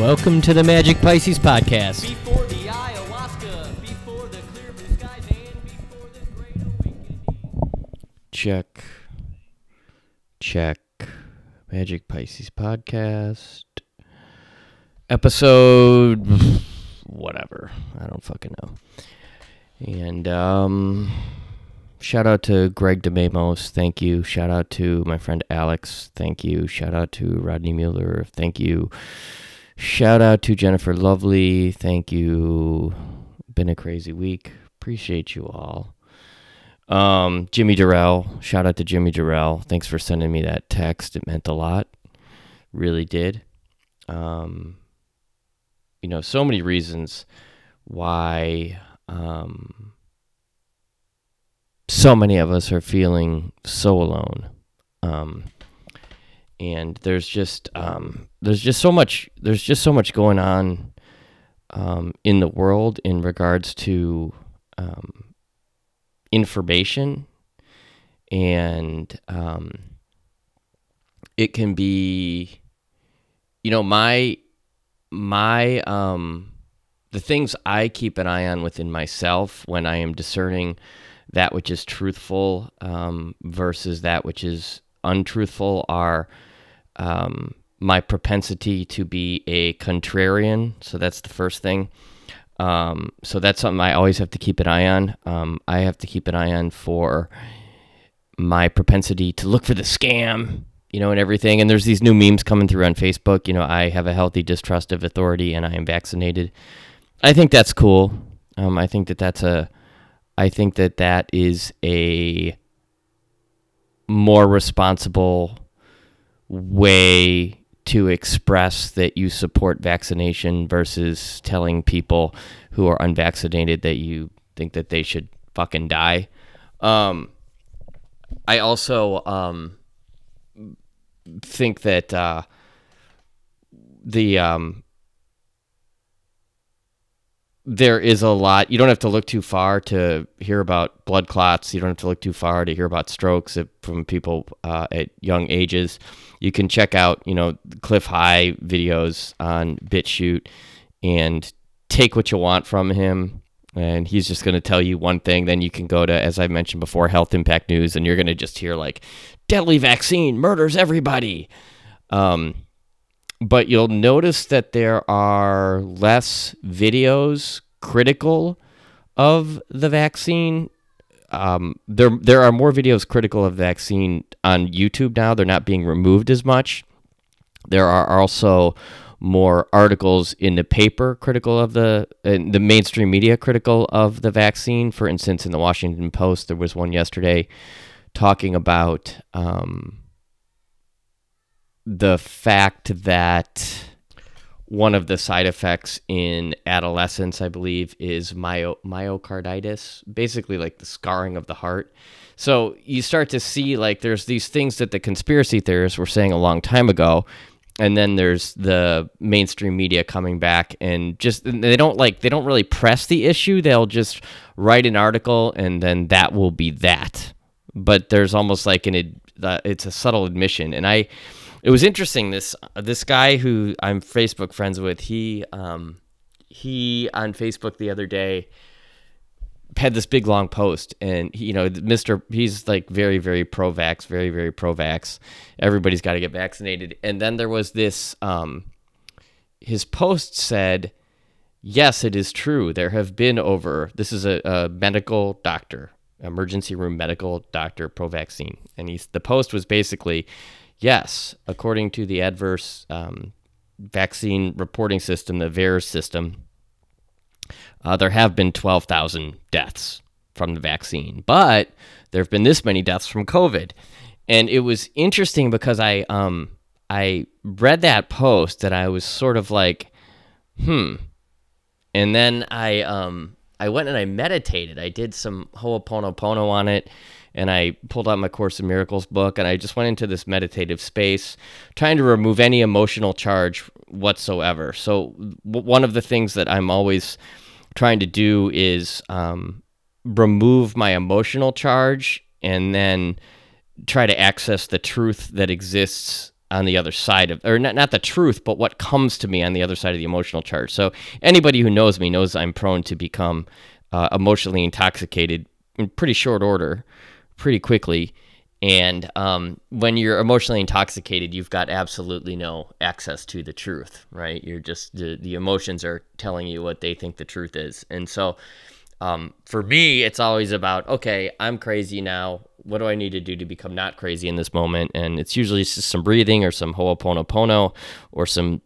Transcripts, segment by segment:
Welcome to the Magic Pisces podcast. Before the ayahuasca, before the clear blue skies, and before the great awakening. Check. Check. Magic Pisces podcast. Episode whatever. I don't fucking know. And um shout out to Greg DeMamos, thank you. Shout out to my friend Alex, thank you. Shout out to Rodney Mueller, thank you. Shout out to Jennifer Lovely, thank you. Been a crazy week. Appreciate you all. Um, Jimmy Durrell, shout out to Jimmy Durrell. Thanks for sending me that text. It meant a lot. Really did. Um, you know, so many reasons why um, so many of us are feeling so alone. Um, and there's just um, there's just so much there's just so much going on um, in the world in regards to um, information. And um, it can be you know my my um the things i keep an eye on within myself when i am discerning that which is truthful um, versus that which is untruthful are um, my propensity to be a contrarian so that's the first thing um, so that's something I always have to keep an eye on. Um, I have to keep an eye on for my propensity to look for the scam, you know, and everything. And there's these new memes coming through on Facebook. You know, I have a healthy distrust of authority and I am vaccinated. I think that's cool. Um, I think that that's a, I think that that is a more responsible way to express that you support vaccination versus telling people who are unvaccinated that you think that they should fucking die. Um, I also um, think that uh, the um, there is a lot. You don't have to look too far to hear about blood clots. You don't have to look too far to hear about strokes from people uh, at young ages. You can check out, you know, Cliff High videos on BitChute and take what you want from him. And he's just going to tell you one thing. Then you can go to, as I mentioned before, Health Impact News, and you're going to just hear like, deadly vaccine murders everybody. Um, but you'll notice that there are less videos critical of the vaccine. Um, there there are more videos critical of vaccine on YouTube now. They're not being removed as much. There are also more articles in the paper critical of the in the mainstream media critical of the vaccine. For instance, in the Washington Post, there was one yesterday talking about. Um, the fact that one of the side effects in adolescence, I believe, is myo- myocarditis, basically like the scarring of the heart. So you start to see like there's these things that the conspiracy theorists were saying a long time ago. And then there's the mainstream media coming back and just they don't like they don't really press the issue. They'll just write an article and then that will be that. But there's almost like an uh, it's a subtle admission. And I it was interesting. This this guy who I'm Facebook friends with, he um, he on Facebook the other day had this big long post, and he, you know, Mister, he's like very very pro vax, very very pro vax. Everybody's got to get vaccinated. And then there was this. Um, his post said, "Yes, it is true. There have been over. This is a, a medical doctor, emergency room medical doctor, pro vaccine, and he's the post was basically." Yes, according to the adverse um, vaccine reporting system, the VAERS system, uh, there have been 12,000 deaths from the vaccine, but there have been this many deaths from COVID. And it was interesting because I um, I read that post and I was sort of like, hmm. And then I um, I went and I meditated. I did some Ho'oponopono on it and I pulled out my Course in Miracles book and I just went into this meditative space, trying to remove any emotional charge whatsoever. So, w- one of the things that I'm always trying to do is um, remove my emotional charge and then try to access the truth that exists on the other side of or not not the truth but what comes to me on the other side of the emotional charge so anybody who knows me knows i'm prone to become uh, emotionally intoxicated in pretty short order pretty quickly and um, when you're emotionally intoxicated you've got absolutely no access to the truth right you're just the, the emotions are telling you what they think the truth is and so um, for me, it's always about okay, I'm crazy now. What do I need to do to become not crazy in this moment? And it's usually just some breathing or some Ho'oponopono or some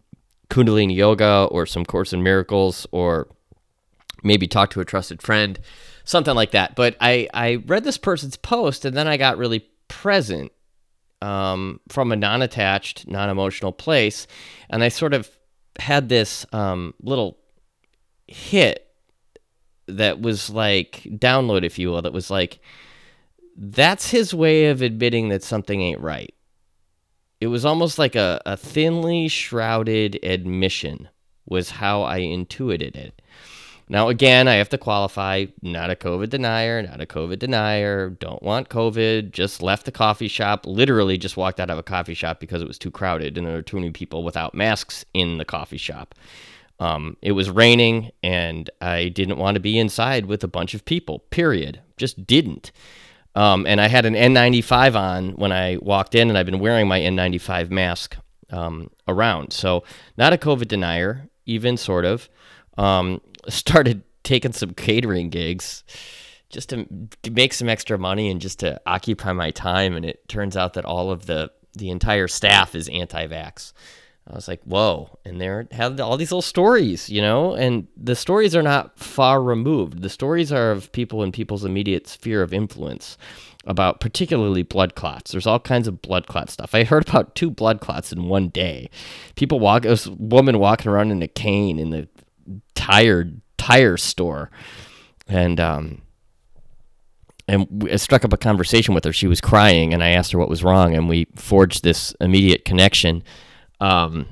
Kundalini yoga or some Course in Miracles or maybe talk to a trusted friend, something like that. But I, I read this person's post and then I got really present um, from a non attached, non emotional place. And I sort of had this um, little hit that was like download, if you will, that was like that's his way of admitting that something ain't right. It was almost like a, a thinly shrouded admission was how I intuited it. Now, again, I have to qualify not a COVID denier, not a COVID denier, don't want COVID, just left the coffee shop, literally just walked out of a coffee shop because it was too crowded and there were too many people without masks in the coffee shop. Um, it was raining and I didn't want to be inside with a bunch of people, period. Just didn't. Um, and I had an N95 on when I walked in, and I've been wearing my N95 mask um, around. So, not a COVID denier, even sort of. Um, started taking some catering gigs just to make some extra money and just to occupy my time. And it turns out that all of the the entire staff is anti-vax. I was like, whoa. And there had all these little stories, you know, and the stories are not far removed. The stories are of people in people's immediate sphere of influence about particularly blood clots. There's all kinds of blood clot stuff. I heard about two blood clots in one day. People walk, this woman walking around in a cane in the tire tire store. And, um, and I struck up a conversation with her. She was crying, and I asked her what was wrong, and we forged this immediate connection um,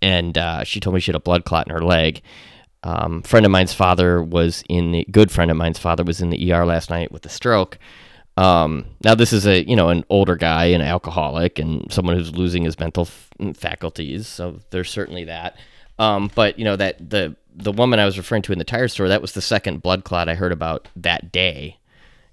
and uh, she told me she had a blood clot in her leg. Um, friend of mine's father was in the good friend of mine's father was in the ER last night with a stroke. Um, now this is a you know an older guy, an alcoholic, and someone who's losing his mental f- faculties. So there's certainly that. Um, but you know that the the woman I was referring to in the tire store that was the second blood clot I heard about that day.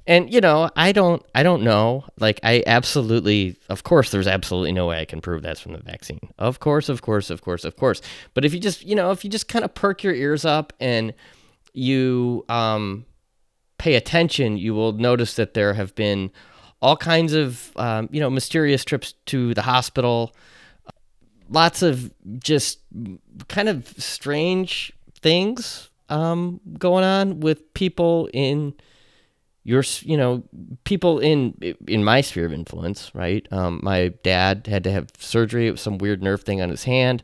And you know i don't i don't know. Like i absolutely of course there's absolutely no way i can prove that's from the vaccine. Of course of course of course of course. But if you just you know if you just kind of perk your ears up and you um pay attention you will notice that there have been all kinds of um, you know mysterious trips to the hospital. Lots of just kind of strange things um, going on with people in your you know people in in my sphere of influence right? Um, my dad had to have surgery with some weird nerve thing on his hand.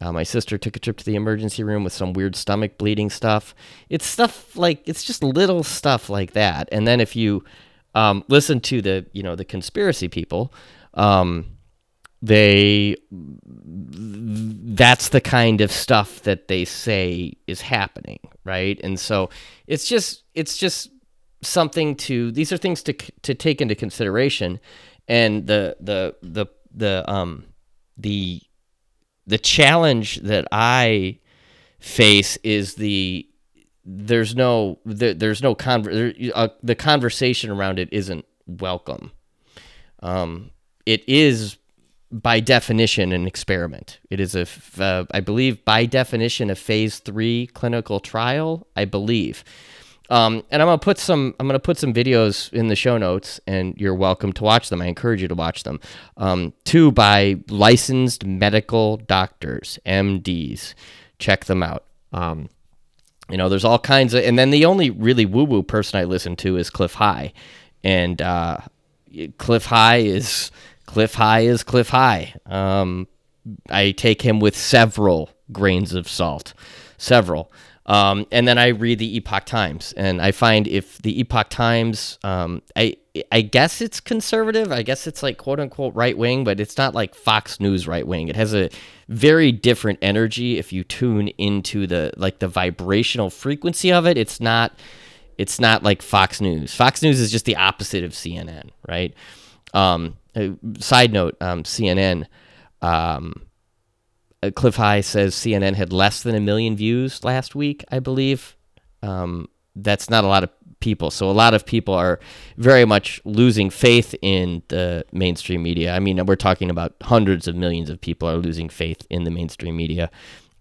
Uh, my sister took a trip to the emergency room with some weird stomach bleeding stuff. It's stuff like it's just little stuff like that. And then if you um, listen to the you know the conspiracy people um, they that's the kind of stuff that they say is happening right and so it's just it's just something to these are things to to take into consideration and the the the the um the the challenge that I face is the there's no there, there's no conver- uh, the conversation around it isn't welcome. Um, it is by definition an experiment. It is a, uh, I believe, by definition, a phase three clinical trial. I believe, um, and I'm gonna put some I'm gonna put some videos in the show notes, and you're welcome to watch them. I encourage you to watch them. Um, two by licensed medical doctors, MDs. Check them out. Um, you know, there's all kinds of, and then the only really woo woo person I listen to is Cliff High, and uh, Cliff High is Cliff High is Cliff High. Um, I take him with several grains of salt, several. Um, and then I read the Epoch Times, and I find if the Epoch Times, um, I I guess it's conservative. I guess it's like quote unquote right wing, but it's not like Fox News right wing. It has a very different energy if you tune into the like the vibrational frequency of it. It's not it's not like Fox News. Fox News is just the opposite of CNN, right? Um, side note, um, CNN Um, uh, Cliff High says CNN had less than a million views last week, I believe. Um, that's not a lot of people. So a lot of people are very much losing faith in the mainstream media. I mean, we're talking about hundreds of millions of people are losing faith in the mainstream media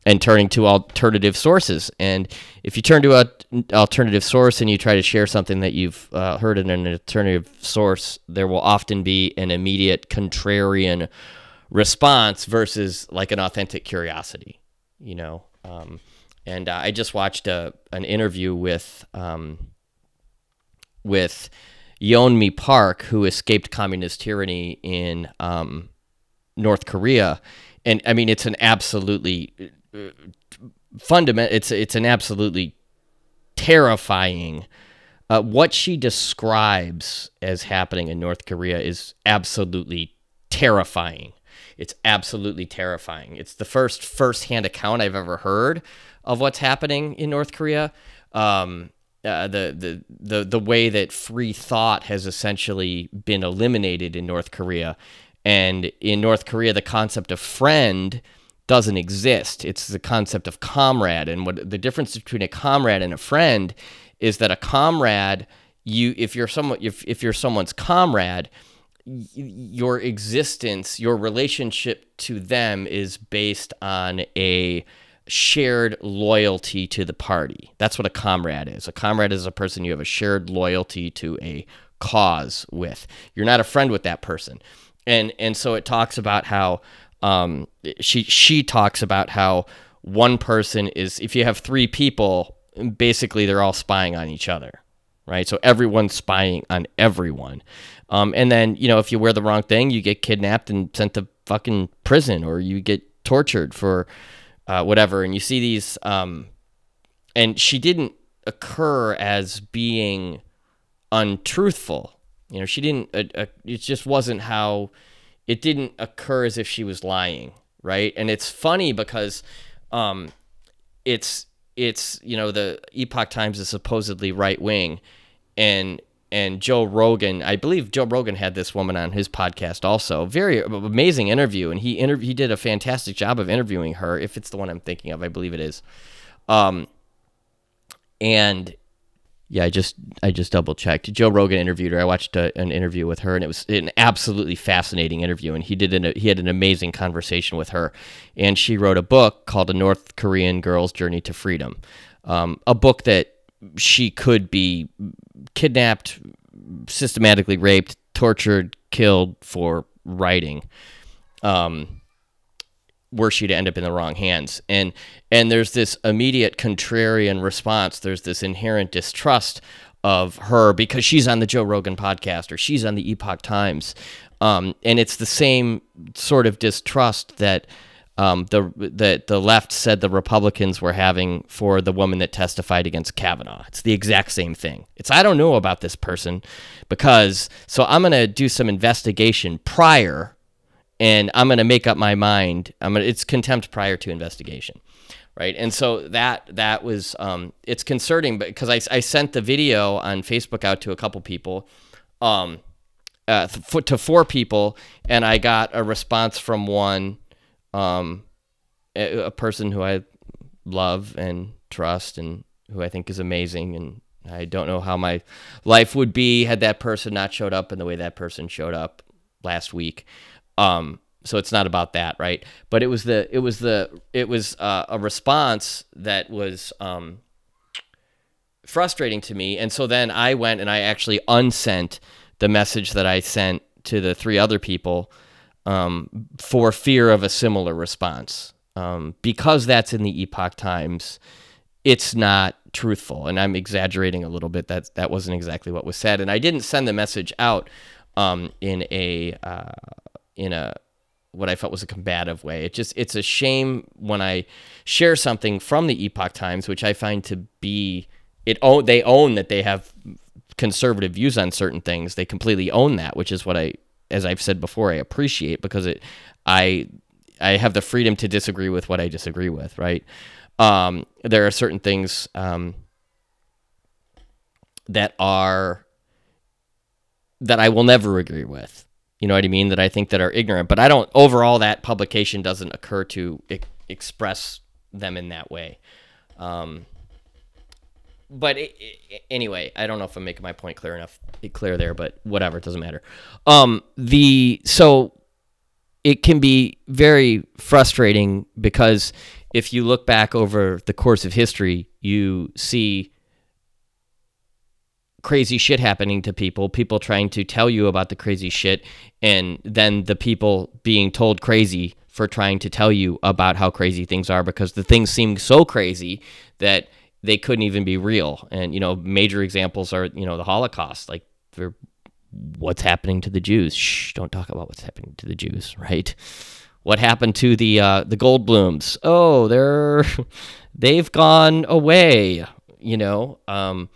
and turning to alternative sources. And if you turn to an alternative source and you try to share something that you've uh, heard in an alternative source, there will often be an immediate contrarian response versus like an authentic curiosity, you know. Um, and uh, I just watched a an interview with um, with Yeonmi Park, who escaped communist tyranny in um, North Korea, and I mean it's an absolutely fundamental. It's it's an absolutely terrifying. Uh, what she describes as happening in North Korea is absolutely terrifying. It's absolutely terrifying. It's the first first-hand account I've ever heard of what's happening in North Korea. Um, uh, the, the the the way that free thought has essentially been eliminated in North Korea, and in North Korea, the concept of friend doesn't exist. It's the concept of comrade, and what the difference between a comrade and a friend is that a comrade, you if you're someone if if you're someone's comrade, your existence, your relationship to them is based on a shared loyalty to the party. That's what a comrade is. A comrade is a person you have a shared loyalty to a cause with. You're not a friend with that person. And and so it talks about how um, she she talks about how one person is if you have three people, basically they're all spying on each other, right? So everyone's spying on everyone. Um, and then you know if you wear the wrong thing, you get kidnapped and sent to fucking prison, or you get tortured for uh, whatever. And you see these, um, and she didn't occur as being untruthful. You know, she didn't. Uh, uh, it just wasn't how. It didn't occur as if she was lying, right? And it's funny because, um, it's it's you know the Epoch Times is supposedly right wing, and and Joe Rogan. I believe Joe Rogan had this woman on his podcast also. Very amazing interview, and he inter- he did a fantastic job of interviewing her. If it's the one I'm thinking of, I believe it is. Um, and yeah, I just I just double checked. Joe Rogan interviewed her. I watched a, an interview with her, and it was an absolutely fascinating interview. And he did an, he had an amazing conversation with her, and she wrote a book called "A North Korean Girl's Journey to Freedom," um, a book that she could be kidnapped, systematically raped, tortured, killed for writing. Um, were she to end up in the wrong hands and and there's this immediate contrarian response there's this inherent distrust of her because she's on the Joe Rogan podcast or she's on the Epoch Times um, and it's the same sort of distrust that um, the the the left said the Republicans were having for the woman that testified against Kavanaugh. It's the exact same thing. It's I don't know about this person because so I'm gonna do some investigation prior, and I'm gonna make up my mind. I'm gonna it's contempt prior to investigation, right? And so that that was um, it's concerning, because I I sent the video on Facebook out to a couple people. Um, uh, to four people, and I got a response from one um, a person who I love and trust and who I think is amazing. And I don't know how my life would be had that person not showed up in the way that person showed up last week. Um, so it's not about that, right? But it was the it was the it was uh, a response that was um, frustrating to me, and so then I went and I actually unsent the message that I sent to the three other people um, for fear of a similar response. Um, because that's in the Epoch Times, it's not truthful, and I'm exaggerating a little bit. That that wasn't exactly what was said, and I didn't send the message out um, in a uh, in a what I felt was a combative way. It just it's a shame when I share something from the Epoch Times, which I find to be it own they own that they have conservative views on certain things. They completely own that, which is what I as I've said before, I appreciate because it, I, I have the freedom to disagree with what I disagree with. Right? Um, there are certain things um, that are that I will never agree with, You know what I mean? That I think that are ignorant, but I don't. Overall, that publication doesn't occur to express them in that way. Um, but it, it- anyway, I don't know if I'm making my point clear enough, clear there, but whatever, it doesn't matter. Um, the so it can be very frustrating because if you look back over the course of history, you see crazy shit happening to people, people trying to tell you about the crazy shit, and then the people being told crazy for trying to tell you about how crazy things are because the things seem so crazy that they couldn't even be real. And, you know, major examples are, you know, the Holocaust. Like, what's happening to the Jews. Shh, don't talk about what's happening to the Jews, right? What happened to the uh, the Goldblums? Oh, they're they've gone away. You know, um,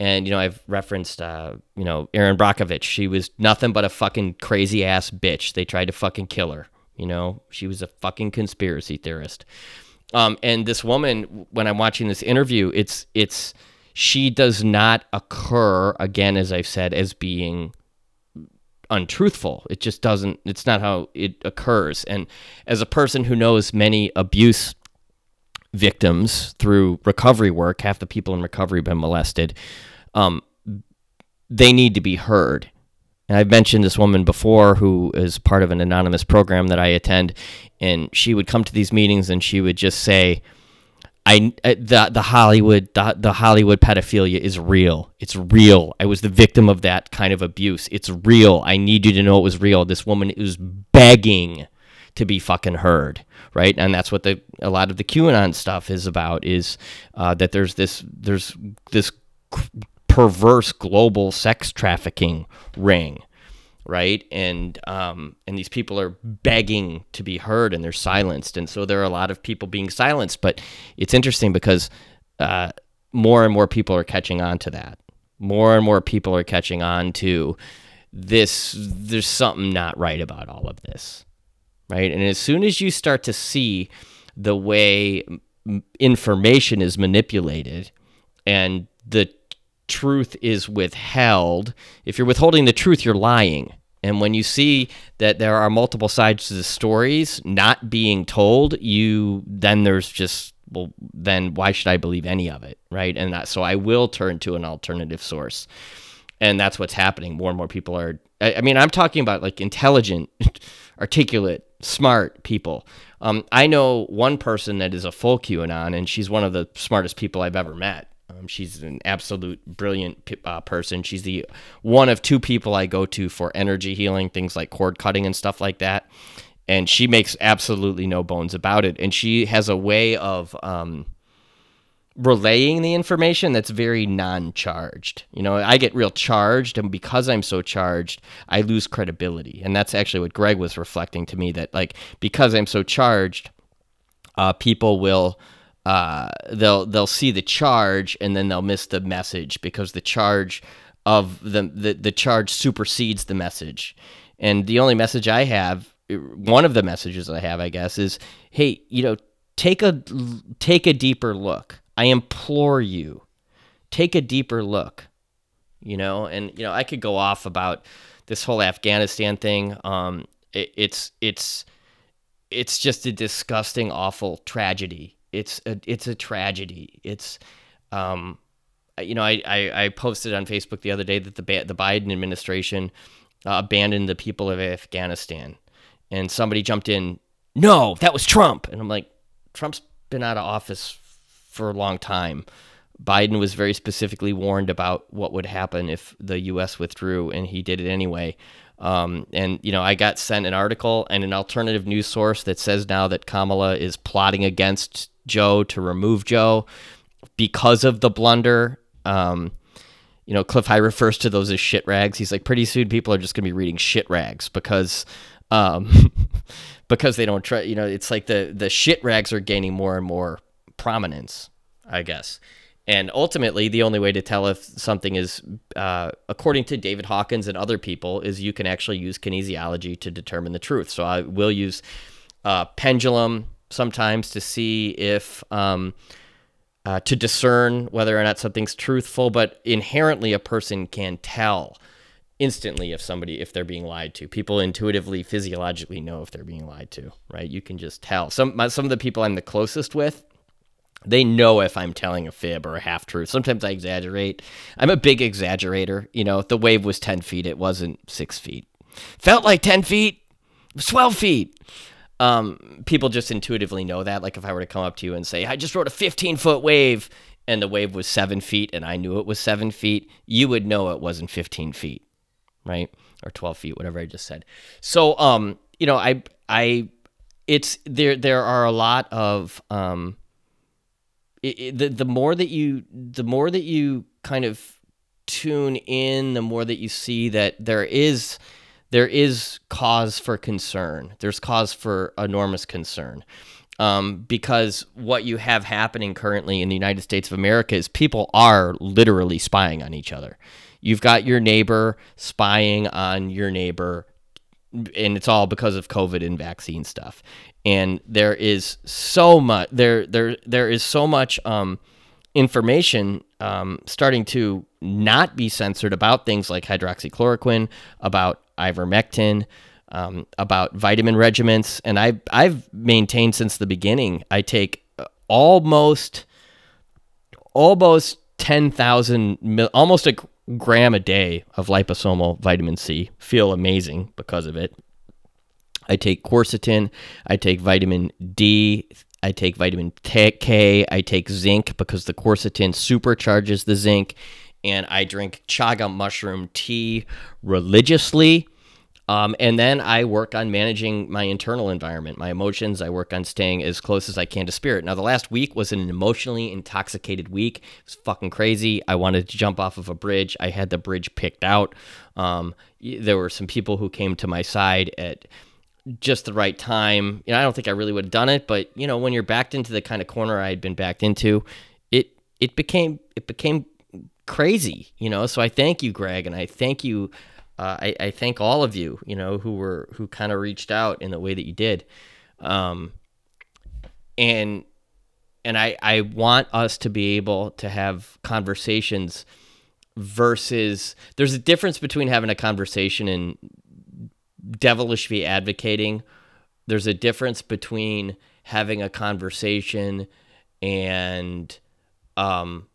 and you know I've referenced uh, you know Erin Brockovich. She was nothing but a fucking crazy ass bitch. They tried to fucking kill her. You know, she was a fucking conspiracy theorist. Um, and this woman, when I'm watching this interview, it's it's she does not occur again, as I've said, as being untruthful. It just doesn't. It's not how it occurs. And as a person who knows many abuse victims through recovery work, half the people in recovery have been molested. Um, they need to be heard. And I've mentioned this woman before who is part of an anonymous program that I attend, and she would come to these meetings and she would just say, I the the Hollywood the, the Hollywood pedophilia is real. It's real. I was the victim of that kind of abuse. It's real. I need you to know it was real. This woman is begging to be fucking heard, right? And that's what the a lot of the QAnon stuff is about is uh, that there's this there's this perverse global sex trafficking ring right? And um, and these people are begging to be heard and they're silenced. And so there are a lot of people being silenced but it's interesting because uh, more and more people are catching on to that. More and more people are catching on to this there's something not right about all of this right? And as soon as you start to see the way information is manipulated and the truth is withheld. If you're withholding the truth, you're lying. And when you see that there are multiple sides to the stories not being told, you then there's just well, then why should I believe any of it, right? And that, so I will turn to an alternative source, and that's what's happening. More and more people are. I, I mean, I'm talking about like intelligent, articulate, smart people. Um, I know one person that is a full QAnon, and she's one of the smartest people I've ever met. Um, she's an absolute brilliant uh, person. She's the one of two people I go to for energy healing, things like cord cutting and stuff like that. And she makes absolutely no bones about it. And she has a way of um, relaying the information that's very non-charged. You know, I get real charged, and because I'm so charged, I lose credibility. And that's actually what Greg was reflecting to me that like because I'm so charged, uh, people will uh, they'll they'll see the charge and then they'll miss the message because the charge of the, the the charge supersedes the message. And the only message I have, one of the messages I have, I guess, is, hey, you know, take a take a deeper look. I implore you, take a deeper look. You know, and you know, I could go off about this whole Afghanistan thing. Um, it, it's it's it's just a disgusting, awful tragedy. It's a it's a tragedy. It's um, you know, I, I, I posted on Facebook the other day that the Ba- the Biden administration uh, abandoned the people of Afghanistan, and somebody jumped in. No, that was Trump, and I'm like, Trump's been out of office for a long time. Biden was very specifically warned about what would happen if the U.S. withdrew, and he did it anyway. Um, and you know, I got sent an article and an alternative news source that says now that Kamala is plotting against Joe to remove Joe because of the blunder. Um, you know, Cliff High refers to those as shit rags. He's like, pretty soon people are just gonna be reading shit rags because, um, because they don't try. You know, it's like the the shit rags are gaining more and more prominence, I guess. And ultimately, the only way to tell if something is, uh, according to David Hawkins and other people, is you can actually use kinesiology to determine the truth. So I will use uh, pendulum sometimes to see if, um, uh, to discern whether or not something's truthful, but inherently a person can tell instantly if somebody if they're being lied to. People intuitively, physiologically know if they're being lied to, right? You can just tell. Some my, some of the people I'm the closest with, they know if I'm telling a fib or a half truth. Sometimes I exaggerate. I'm a big exaggerator. You know, the wave was 10 feet, it wasn't six feet. Felt like 10 feet, 12 feet. Um, people just intuitively know that. Like if I were to come up to you and say, I just rode a 15 foot wave and the wave was seven feet and I knew it was seven feet, you would know it wasn't 15 feet, right? Or 12 feet, whatever I just said. So, um, you know, I, I, it's there, there are a lot of, um, it, it, the the more that you the more that you kind of tune in, the more that you see that there is there is cause for concern. There's cause for enormous concern. Um, because what you have happening currently in the United States of America is people are literally spying on each other. You've got your neighbor spying on your neighbor, and it's all because of COVID and vaccine stuff. And there is so much there there there is so much um, information um, starting to not be censored about things like hydroxychloroquine, about ivermectin, um, about vitamin regimens, and I I've maintained since the beginning I take almost almost ten thousand almost a gram a day of liposomal vitamin C. Feel amazing because of it. I take quercetin, I take vitamin D, I take vitamin K, I take zinc because the quercetin supercharges the zinc, and I drink chaga mushroom tea religiously. Um, and then I work on managing my internal environment, my emotions. I work on staying as close as I can to spirit. Now, the last week was an emotionally intoxicated week. It was fucking crazy. I wanted to jump off of a bridge. I had the bridge picked out. Um, there were some people who came to my side at just the right time. You know, I don't think I really would have done it, but you know, when you're backed into the kind of corner I had been backed into, it it became it became crazy. You know, so I thank you, Greg, and I thank you. Uh, I, I thank all of you. You know, who were who kind of reached out in the way that you did, um, and and I I want us to be able to have conversations versus there's a difference between having a conversation and devilishly advocating. There's a difference between having a conversation and um,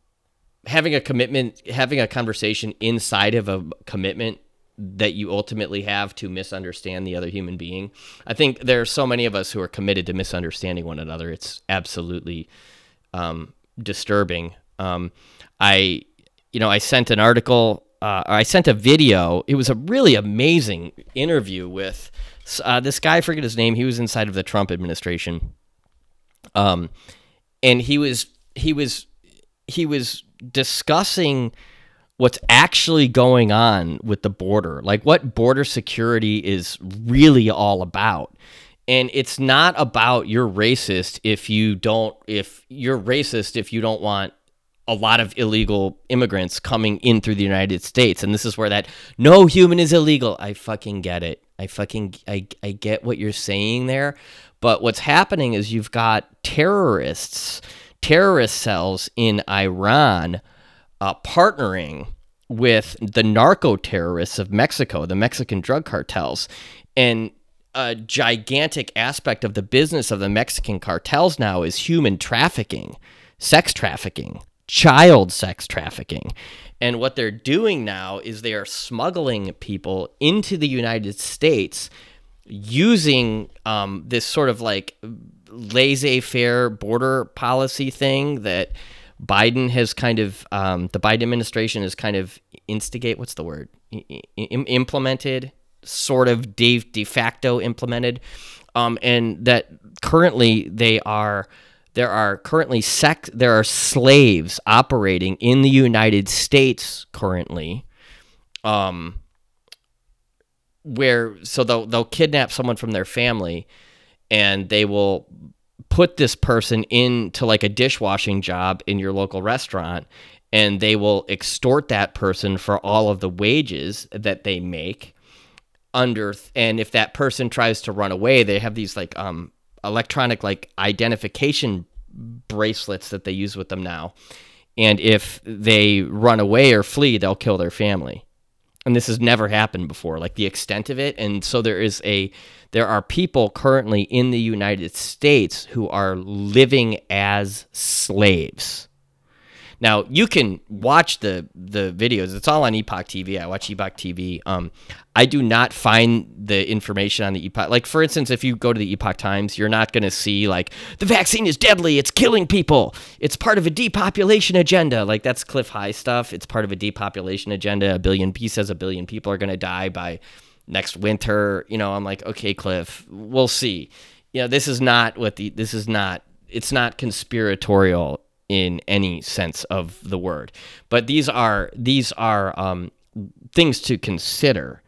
having a commitment, having a conversation inside of a commitment that you ultimately have to misunderstand the other human being. I think there are so many of us who are committed to misunderstanding one another. It's absolutely um, disturbing. Um, I, you know, I sent an article uh, I sent a video. It was a really amazing interview with uh, this guy. I forget his name. He was inside of the Trump administration. Um, and he was he was he was discussing what's actually going on with the border, like what border security is really all about. And it's not about you're racist if you don't if you're racist if you don't want a lot of illegal immigrants coming in through the United States. And this is where that no human is illegal. I fucking get it. I fucking I, I get what you're saying there. But what's happening is you've got terrorists, terrorist cells in Iran uh, partnering with the narco terrorists of Mexico, the Mexican drug cartels. And a gigantic aspect of the business of the Mexican cartels now is human trafficking, sex trafficking, child sex trafficking. And what they're doing now is they are smuggling people into the United States using um, this sort of like laissez faire border policy thing that Biden has kind of, um, the Biden administration has kind of instigate, what's the word? I- implemented, sort of de, de facto implemented. Um, and that currently they are there are currently sex there are slaves operating in the United States currently um where so they'll they'll kidnap someone from their family and they will put this person into like a dishwashing job in your local restaurant and they will extort that person for all of the wages that they make under and if that person tries to run away they have these like um electronic like identification bracelets that they use with them now. And if they run away or flee, they'll kill their family. And this has never happened before like the extent of it. And so there is a there are people currently in the United States who are living as slaves now you can watch the the videos. It's all on Epoch TV. I watch Epoch TV. Um, I do not find the information on the Epoch. Like for instance, if you go to the Epoch Times, you're not going to see like the vaccine is deadly. It's killing people. It's part of a depopulation agenda. Like that's Cliff High stuff. It's part of a depopulation agenda. A billion. He says a billion people are going to die by next winter. You know, I'm like, okay, Cliff, we'll see. You know, this is not what the this is not. It's not conspiratorial in any sense of the word. But these are these are um, things to consider.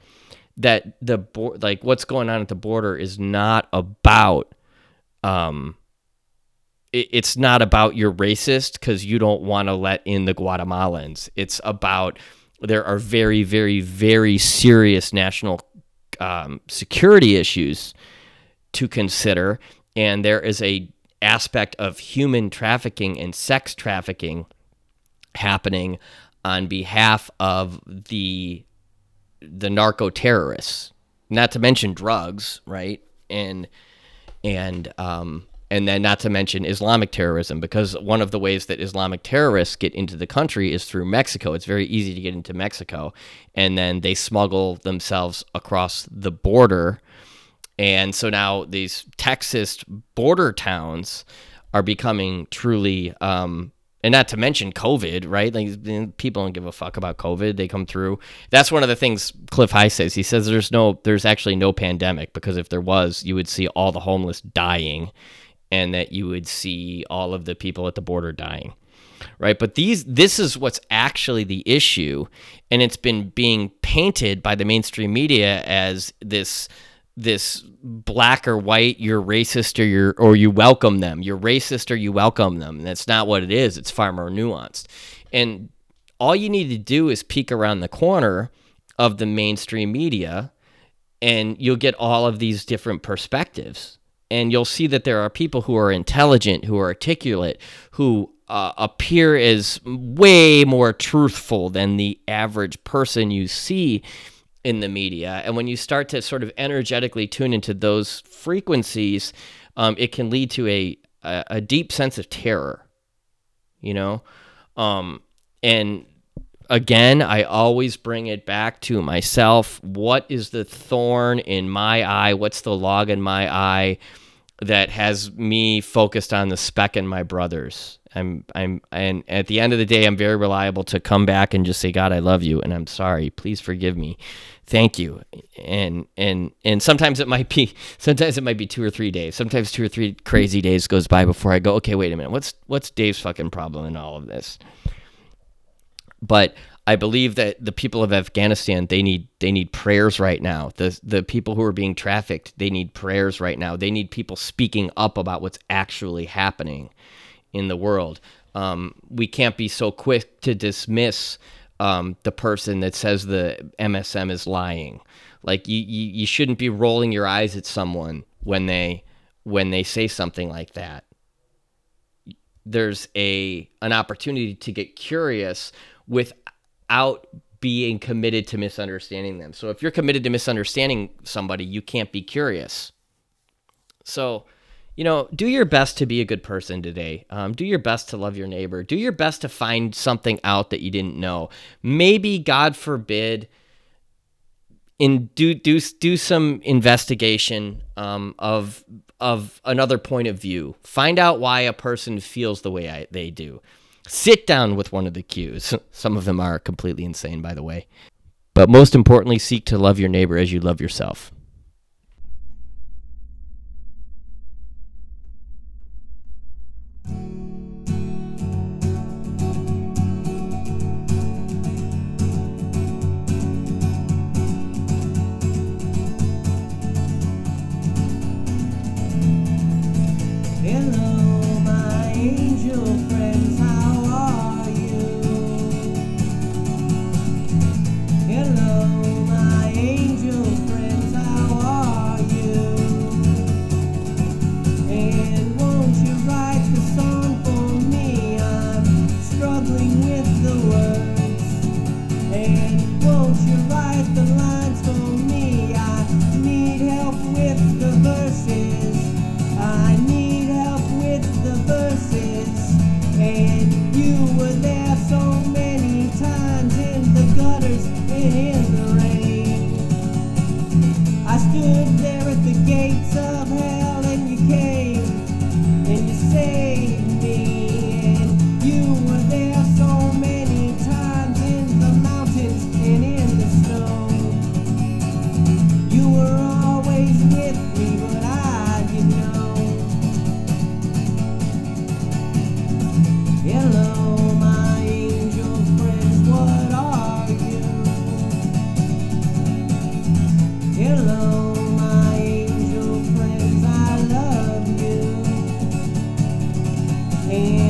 That the like what's going on at the border is not about um, it, it's not about you're racist because you don't want to let in the Guatemalans. It's about there are very very very serious national um, security issues to consider, and there is a aspect of human trafficking and sex trafficking happening on behalf of the the narco terrorists not to mention drugs right and and um and then not to mention Islamic terrorism because one of the ways that Islamic terrorists get into the country is through Mexico. It's very easy to get into Mexico and then they smuggle themselves across the border and so now these Texas border towns are becoming truly, um, and not to mention COVID, right? Like people don't give a fuck about COVID. They come through. That's one of the things Cliff High says. He says there's no, there's actually no pandemic because if there was, you would see all the homeless dying, and that you would see all of the people at the border dying right but these this is what's actually the issue and it's been being painted by the mainstream media as this this black or white you're racist or you're or you welcome them. You're racist or you welcome them. That's not what it is. It's far more nuanced. And all you need to do is peek around the corner of the mainstream media and you'll get all of these different perspectives. And you'll see that there are people who are intelligent who are articulate who uh, appear as way more truthful than the average person you see in the media. And when you start to sort of energetically tune into those frequencies, um, it can lead to a, a, a deep sense of terror, you know? Um, and again, I always bring it back to myself. What is the thorn in my eye? What's the log in my eye that has me focused on the speck in my brother's? I'm I'm and at the end of the day I'm very reliable to come back and just say God I love you and I'm sorry. Please forgive me. Thank you. And and and sometimes it might be sometimes it might be two or three days. Sometimes two or three crazy days goes by before I go okay wait a minute. What's what's Dave's fucking problem in all of this? But I believe that the people of Afghanistan they need they need prayers right now. The the people who are being trafficked they need prayers right now. They need people speaking up about what's actually happening in the world. Um, we can't be so quick to dismiss um, the person that says the MSM is lying. Like you, you, you shouldn't be rolling your eyes at someone when they when they say something like that. There's a an opportunity to get curious without being committed to misunderstanding them. So if you're committed to misunderstanding somebody, you can't be curious. So you know, do your best to be a good person today. Um, do your best to love your neighbor. Do your best to find something out that you didn't know. Maybe, God forbid, in do do do some investigation um, of of another point of view. Find out why a person feels the way I, they do. Sit down with one of the cues. Some of them are completely insane, by the way. But most importantly, seek to love your neighbor as you love yourself. And